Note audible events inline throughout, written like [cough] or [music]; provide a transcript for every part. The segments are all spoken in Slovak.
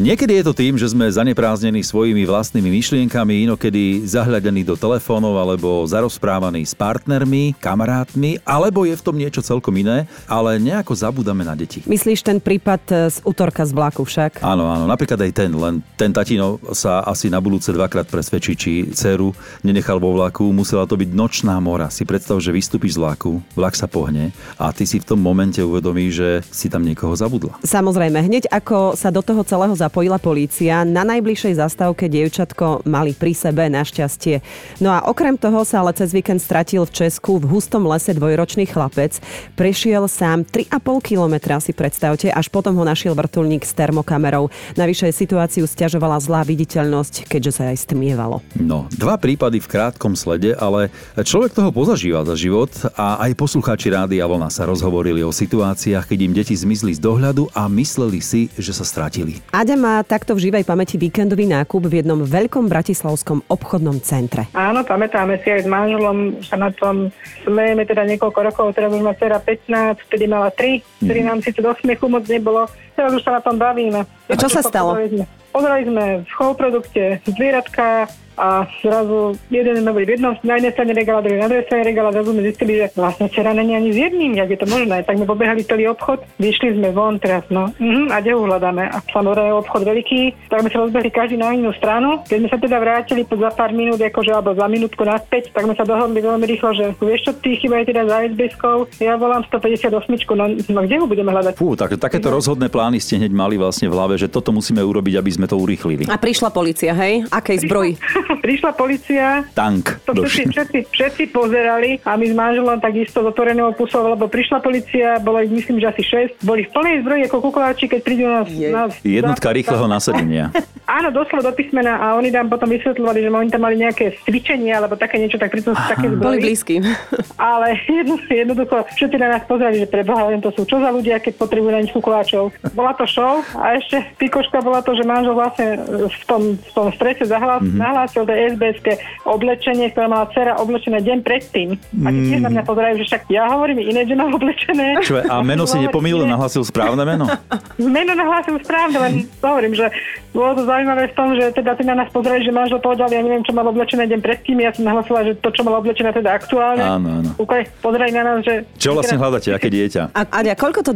Niekedy je to tým, že sme zanepráznení svojimi vlastnými myšlienkami, inokedy zahľadení do telefónov alebo zarozprávaní s partnermi, kamarátmi, alebo je v tom niečo celkom iné, ale nejako zabúdame na deti. Myslíš ten prípad e, z útorka z vlaku však? Áno, áno, napríklad aj ten, len ten tatino sa asi na budúce dvakrát presvedčí, či dceru nenechal vo vlaku, musela to byť nočná mora. Si predstav, že vystúpiš z vlaku, vlak sa pohne a ty si v tom momente uvedomíš, že si tam niekoho zabudla. Samozrejme, hneď ako sa do toho celého zapojila polícia, na najbližšej zastávke dievčatko mali pri sebe našťastie. No a okrem toho sa ale cez víkend stratil v Česku v hustom lese dvojročný chlapec. Prešiel sám 3,5 kilometra, si predstavte, až potom ho našiel vrtulník s termokamerou. Navyše situáciu stiažovala zlá viditeľnosť, keďže sa aj stmievalo. No, dva prípady v krátkom slede, ale človek toho pozažíva za život a aj poslucháči Rádia Vlna sa rozhovorili o situáciách, keď im deti zmizli z dohľadu a mysleli si, že sa stratili. Aďa má takto v živej pamäti víkendový nákup v jednom veľkom bratislavskom obchodnom centre. Áno, pamätáme si aj s manželom, sa na tom smejeme teda niekoľko rokov, teraz už má dcera 15, vtedy mala 3, ktorý nám síce do smiechu moc nebolo, teraz už sa na tom bavíme. A čo sa stalo? Pozerali sme, v show produkte zvieratka a zrazu jeden nový v jednom, na jednej strane regala, druhý na druhej strane regala, zrazu sme zistili, že vlastne dcera není ani s jedným, jak je to možné. Tak sme pobehali celý obchod, vyšli sme von teraz, no, uh-huh, a kde uhľadáme? A samozrejme obchod veľký, tak sme sa rozbehli každý na inú stranu. Keď sme sa teda vrátili po za pár minút, akože, alebo za minútku naspäť, tak sme sa dohodli veľmi rýchlo, že vieš čo, ty chyba je teda za SBS-kou, ja volám 158, no, no kde ho budeme hľadať? Fú, tak, takéto rozhodné plány ste hneď mali vlastne v hlave, že toto musíme urobiť, aby sme to urýchlili. A prišla policia, hej? Akej zbroji? [laughs] [laughs] Prišla policia, Tank. to všetci, všetci, všetci pozerali a my s manželom takisto z otvoreného pusou, lebo prišla policia, bolo ich myslím, že asi 6, boli v plnej zbroji ako kukuláči, keď prídu nás, Jej. nás Jednotka rýchleho nasadenia. [laughs] Áno, doslova do písmena a oni nám potom vysvetľovali, že oni tam mali nejaké cvičenie alebo také niečo, tak pritom sú také Boli zbroji. blízky. [laughs] Ale jedno, jednoducho všetci na nás pozerali, že preboha, len to sú čo za ľudia, keď potrebujú na nich kukuláčov. Bola to show a ešte pikoška bola to, že manžel vlastne v tom, v tom strese zahlás, mm-hmm. nahlásil to SBS-ke oblečenie, ktoré mala dcera oblečené deň predtým. A mm. tiež na mňa pozerajú, že však ja hovorím iné, že mám oblečené. Čo, a meno si nepomýlil, nahlasil správne meno? [laughs] Meno nahlásil správne, len hovorím, že bolo to zaujímavé v tom, že teda ty na nás pozerali, že manžel povedal, ja neviem, čo mal oblečené deň predtým, ja som nahlasila, že to, čo mal oblečené teda aktuálne. Áno, áno. Úplne pozerali na nás, že... Čo vlastne hľadáte, aké dieťa? A Aďa, koľko to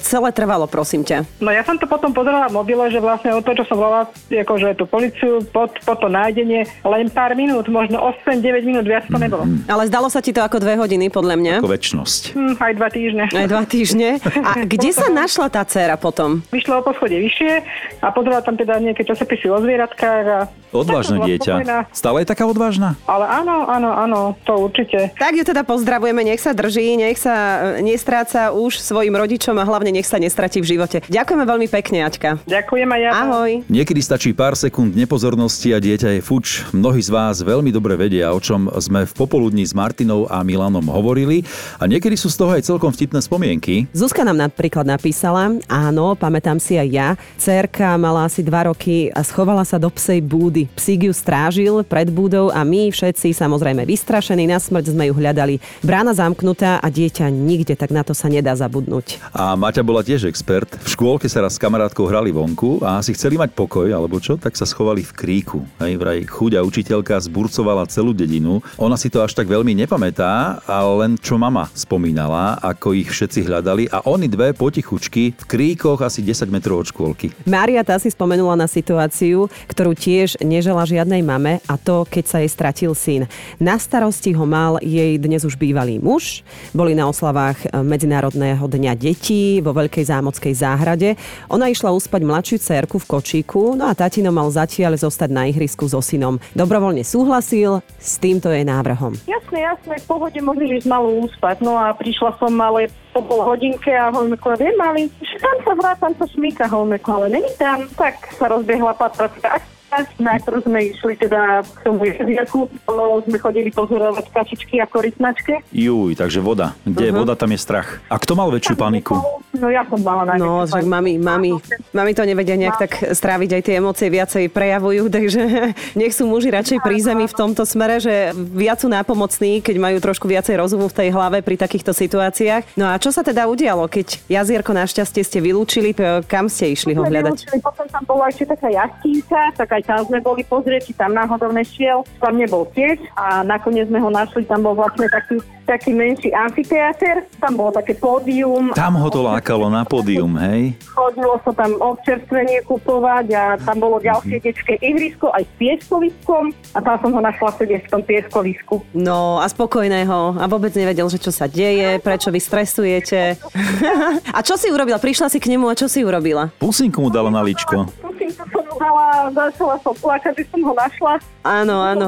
celé trvalo, prosím ťa? No ja som to potom pozerala v mobile, že vlastne od toho, čo som volala akože tú policiu, pod, pod to nájdenie, len pár minút, možno 8-9 minút, viac to nebolo. Ale zdalo sa ti to ako dve hodiny, podľa mňa. Ako väčnosť. Hm, aj dva týždne. Aj dva týždne. A kde sa našla tá dcéra potom? Vyšla o poschodie vyššie a pozerala tam teda nejaké časopisy o zvieratkách a... Odvážne dieťa. spokojná. Stále je taká odvážna? Ale áno, áno, áno, to určite. Tak ju teda pozdravujeme, nech sa drží, nech sa e, nestráca už svojim rodičom a hlavne nech sa nestratí v živote. Ďakujeme veľmi pekne, Aťka. Ďakujem aj ja. Ahoj. Niekedy stačí pár sekúnd nepozornosti a dieťa je fuč. Mnohí z vás veľmi dobre vedia, o čom sme v popoludní s Martinou a Milanom hovorili a niekedy sú z toho aj celkom vtipné spomienky. Zuzka nám napríklad napísala, áno, pamätám si aj ja, Cerka mala asi dva roky a schovala sa do psej búdy. Psík ju strážil pred búdou a my všetci samozrejme vystrašení na smrť sme ju hľadali. Brána zamknutá a dieťa nikde, tak na to sa nedá zabudnúť. A Maťa bola tiež expert. V škôlke sa raz s kamarátkou hrali vonku a asi chceli mať pokoj, alebo čo, tak sa schovali v kríku. Hej, vraj chuďa učiteľka zburcovala celú dedinu. Ona si to až tak veľmi nepamätá, ale len čo mama spomínala, ako ich všetci hľadali a oni dve potichučky v kríkoch asi 10 metrov od škôlky. Mária tá si spomenula na situáciu, ktorú tiež nežela žiadnej mame a to, keď sa jej stratil syn. Na starosti ho mal jej dnes už bývalý muž. Boli na oslavách e, Medzinárodného dňa detí vo Veľkej zámockej záhrade. Ona išla uspať mladšiu cerku v kočíku, no a tatino mal zatiaľ zostať na ihrisku so synom. Dobrovoľne súhlasil s týmto jej návrhom. Jasné, jasné, v pohode môžeš ísť malú uspať. No a prišla som ale po pol hodinke a hovorím, ako viem, mali, tam sa vrá, tam sa šmíka, hovorím, ako, ale není tam. Tak sa rozbiehla patracka. Na ktorú sme išli teda k tomu jezierku. Lebo sme chodili pozorovať kačičky a korytnačke. Juj, takže voda. Kde je voda, tam je strach. A kto mal väčšiu paniku? No ja som mala na No, že mami, mami, mami to nevedia nejak tak stráviť, aj tie emócie viacej prejavujú, [laughs] takže nech sú muži radšej pri zemi v tomto smere, že viac sú nápomocní, keď majú trošku viacej rozumu v tej hlave pri takýchto situáciách. No a čo sa teda udialo, keď jazierko našťastie ste vylúčili, kam ste išli ho hľadať? Vylúčili, Potom tam bola ešte taká jachtínka, tak aj tam sme boli pozrieť, či tam náhodou nešiel. Tam nebol tiež a nakoniec sme ho našli, tam bol vlastne taký, taký menší amfiteáter, tam bolo také pódium. Tam ho to lákalo na pódium, hej? Chodilo sa tam občerstvenie kupovať a tam bolo ďalšie detské ihrisko aj s pieskoviskom a tam som ho našla sedieť v tom pieskovisku. No a spokojného a vôbec nevedel, že čo sa deje, prečo vy stresujete. [laughs] a čo si urobila? Prišla si k nemu a čo si urobila? Pusinku mu dala na ličko. Musím dala, začala som plakať, že som ho našla. Áno, áno.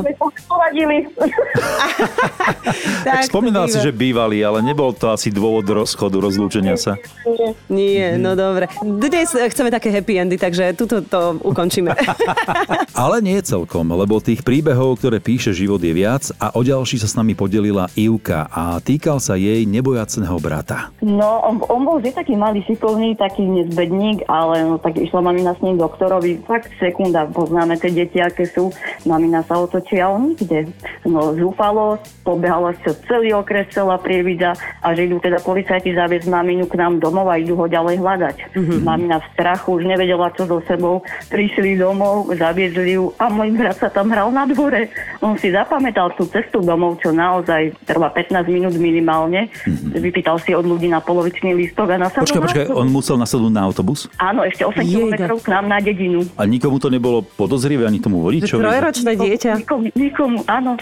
Poradili. [laughs] Tak spomínala si, že bývali, ale nebol to asi dôvod rozchodu, rozlúčenia sa. Nie, no dobre. Dnes chceme také happy endy, takže tuto to ukončíme. [laughs] [laughs] Ale nie celkom, lebo tých príbehov, ktoré píše život je viac a o ďalší sa s nami podelila Ivka a týkal sa jej nebojacného brata. No, on, on bol vždy taký malý, šikovný, taký nezbedník, ale no, tak išla mamina s ním doktorovi. Fakt sekunda, poznáme tie deti, aké sú. Mamina sa otočí a on nikde. No, zúfalo, pobehala sa celý okres, celá prievida a že idú teda policajti zaviesť maminu k nám domov a idú ho ďalej hľadať. Mm-hmm. Mamina v strachu už nevedela, čo so sebou. Prišli domov, zaviedli ju a môj brat sa tam hral na dvore. On si zapamätal tú cestu domov, čo naozaj trvá 15 minút minimálne. Mm-hmm. Vypýtal si od ľudí na polovičný lístok a na Počkaj, počkaj, on musel naslednúť na autobus? Áno, ešte 8 Jejda. kilometrov k nám na dedinu. A nikomu to nebolo podozrivé, ani tomu vodičovi? Trojročné dieťa. Nikomu, nikomu, áno.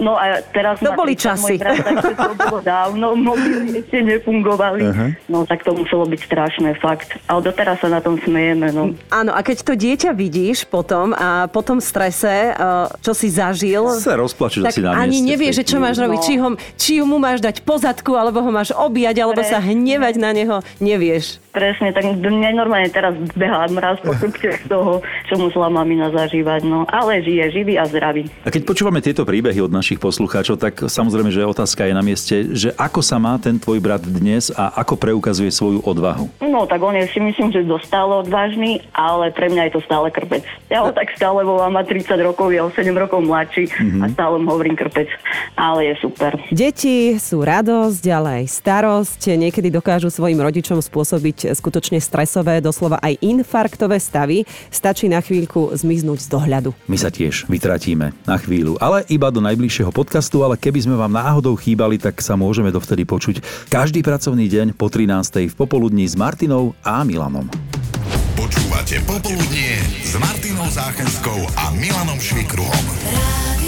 No a teraz... To boli 30 časy. Brat, takže to bolo dávno, mobily ešte nefungovali. Aha. No tak to muselo byť strašné, fakt. Ale doteraz sa na tom smejeme, no. Áno, a keď to dieťa vidíš potom a po tom strese, eh, čo si zažil, Sa rozplačeš tak asi na ani tej že čo máš robiť. No. Či, ho, či mu máš dať pozadku, alebo ho máš objať, alebo sa hnevať na neho. Nevieš. Presne, tak mne normálne teraz behá mraz po chrbte z toho, čo musela mamina zažívať, no. Ale žije, živý a zdravý. A keď počúvame tieto príbehy od našich poslucháčov, tak samozrejme, že otázka je na mieste, že ako sa má ten tvoj brat dnes a ako preukazuje svoju odvahu. No, tak on je si myslím, že dosť stále odvážny, ale pre mňa je to stále krpec. Ja ho tak stále volám, má 30 rokov, je o 7 rokov mladší a stále mu hovorím krpec. Ale je super. Deti sú radosť, ale aj starosť. Niekedy dokážu svojim rodičom spôsobiť skutočne stresové, doslova aj infarktové stavy. Stačí na chvíľku zmiznúť z dohľadu. My sa tiež vytratíme na chvíľu, ale iba do najbližšieho podcastu, ale keby sme vám náhodou chýbali, tak sa môžeme dovtedy počuť každý pracovný deň po 13. v popoludní s Martinou a Milanom. Počúvate Popoludnie s Martinou Záchenskou a Milanom Švikruhom. Radio